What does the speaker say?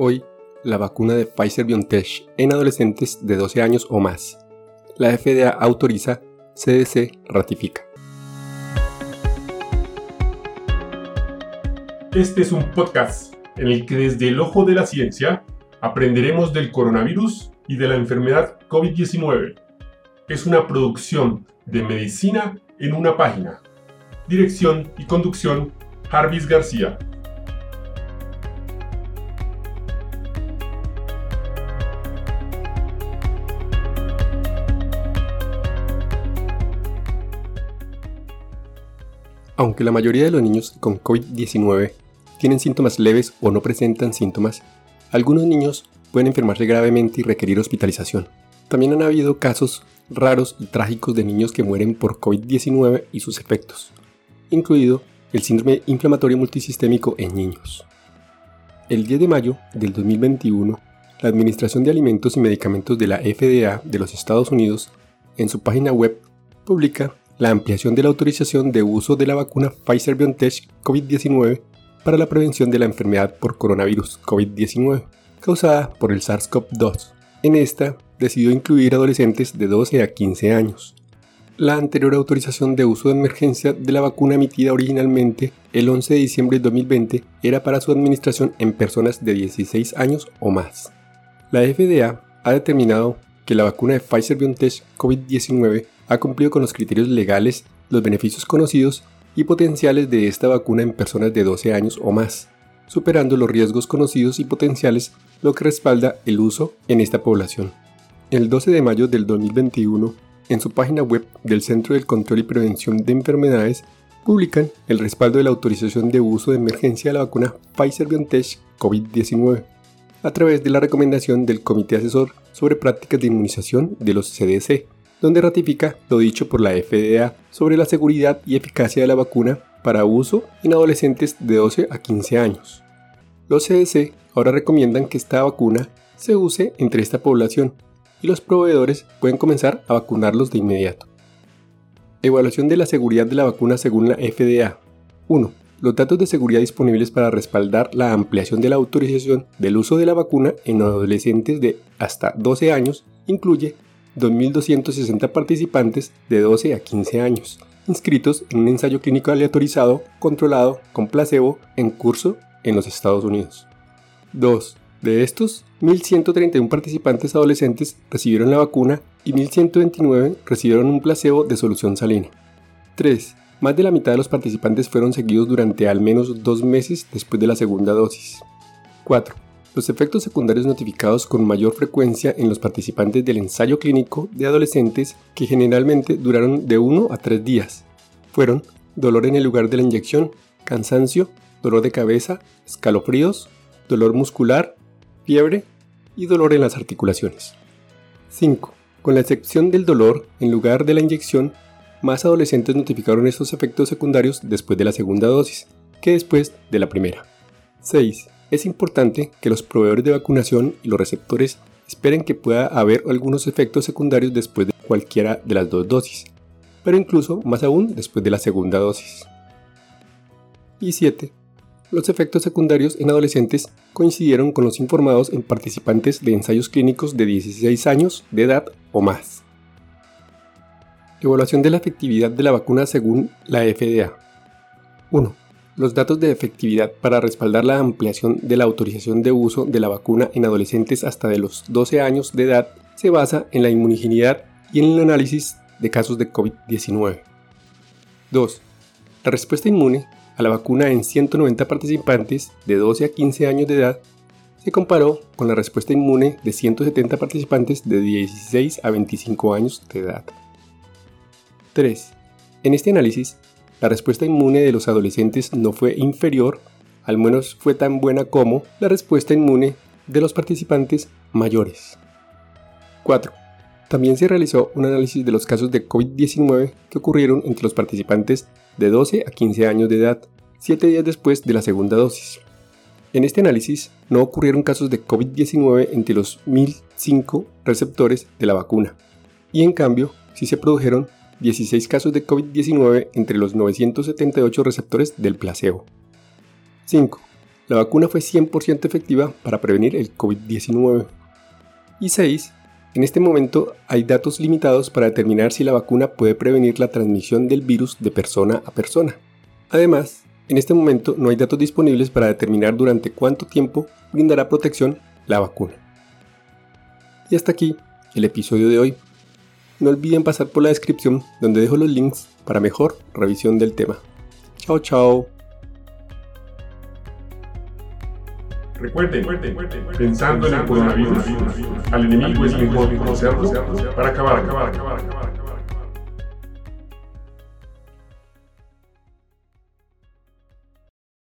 hoy la vacuna de Pfizer BioNTech en adolescentes de 12 años o más. La FDA autoriza, CDC ratifica. Este es un podcast en el que desde el ojo de la ciencia aprenderemos del coronavirus y de la enfermedad COVID-19. Es una producción de medicina en una página. Dirección y conducción, Jarvis García. Aunque la mayoría de los niños con COVID-19 tienen síntomas leves o no presentan síntomas, algunos niños pueden enfermarse gravemente y requerir hospitalización. También han habido casos raros y trágicos de niños que mueren por COVID-19 y sus efectos, incluido el síndrome inflamatorio multisistémico en niños. El 10 de mayo del 2021, la Administración de Alimentos y Medicamentos de la FDA de los Estados Unidos, en su página web, publica la ampliación de la autorización de uso de la vacuna Pfizer BioNTech COVID-19 para la prevención de la enfermedad por coronavirus COVID-19 causada por el SARS-CoV-2. En esta, decidió incluir adolescentes de 12 a 15 años. La anterior autorización de uso de emergencia de la vacuna emitida originalmente el 11 de diciembre de 2020 era para su administración en personas de 16 años o más. La FDA ha determinado que la vacuna de Pfizer BioNTech COVID-19 ha cumplido con los criterios legales, los beneficios conocidos y potenciales de esta vacuna en personas de 12 años o más, superando los riesgos conocidos y potenciales, lo que respalda el uso en esta población. El 12 de mayo del 2021, en su página web del Centro del Control y Prevención de Enfermedades, publican el respaldo de la autorización de uso de emergencia de la vacuna Pfizer BioNTech COVID-19 a través de la recomendación del Comité Asesor sobre Prácticas de Inmunización de los CDC donde ratifica lo dicho por la FDA sobre la seguridad y eficacia de la vacuna para uso en adolescentes de 12 a 15 años. Los CDC ahora recomiendan que esta vacuna se use entre esta población y los proveedores pueden comenzar a vacunarlos de inmediato. Evaluación de la seguridad de la vacuna según la FDA. 1. Los datos de seguridad disponibles para respaldar la ampliación de la autorización del uso de la vacuna en adolescentes de hasta 12 años incluye 2.260 participantes de 12 a 15 años, inscritos en un ensayo clínico aleatorizado, controlado, con placebo, en curso en los Estados Unidos. 2. De estos, 1.131 participantes adolescentes recibieron la vacuna y 1.129 recibieron un placebo de solución salina. 3. Más de la mitad de los participantes fueron seguidos durante al menos dos meses después de la segunda dosis. 4. Los efectos secundarios notificados con mayor frecuencia en los participantes del ensayo clínico de adolescentes, que generalmente duraron de 1 a 3 días, fueron dolor en el lugar de la inyección, cansancio, dolor de cabeza, escalofríos, dolor muscular, fiebre y dolor en las articulaciones. 5. Con la excepción del dolor en lugar de la inyección, más adolescentes notificaron estos efectos secundarios después de la segunda dosis que después de la primera. 6 es importante que los proveedores de vacunación y los receptores esperen que pueda haber algunos efectos secundarios después de cualquiera de las dos dosis, pero incluso más aún después de la segunda dosis. Y 7. Los efectos secundarios en adolescentes coincidieron con los informados en participantes de ensayos clínicos de 16 años de edad o más. Evaluación de la efectividad de la vacuna según la FDA. 1. Los datos de efectividad para respaldar la ampliación de la autorización de uso de la vacuna en adolescentes hasta de los 12 años de edad se basa en la inmunigenidad y en el análisis de casos de COVID-19. 2. La respuesta inmune a la vacuna en 190 participantes de 12 a 15 años de edad se comparó con la respuesta inmune de 170 participantes de 16 a 25 años de edad. 3. En este análisis, la respuesta inmune de los adolescentes no fue inferior, al menos fue tan buena como la respuesta inmune de los participantes mayores. 4. También se realizó un análisis de los casos de COVID-19 que ocurrieron entre los participantes de 12 a 15 años de edad, 7 días después de la segunda dosis. En este análisis no ocurrieron casos de COVID-19 entre los 1005 receptores de la vacuna, y en cambio sí se produjeron 16 casos de COVID-19 entre los 978 receptores del placebo. 5. La vacuna fue 100% efectiva para prevenir el COVID-19. Y 6. En este momento hay datos limitados para determinar si la vacuna puede prevenir la transmisión del virus de persona a persona. Además, en este momento no hay datos disponibles para determinar durante cuánto tiempo brindará protección la vacuna. Y hasta aquí el episodio de hoy. No olviden pasar por la descripción donde dejo los links para mejor revisión del tema. Chao, chao. Recuerden, pensando en el coronavirus, al enemigo es mejor conocerlo para acabar, acabar, acabar, acabar.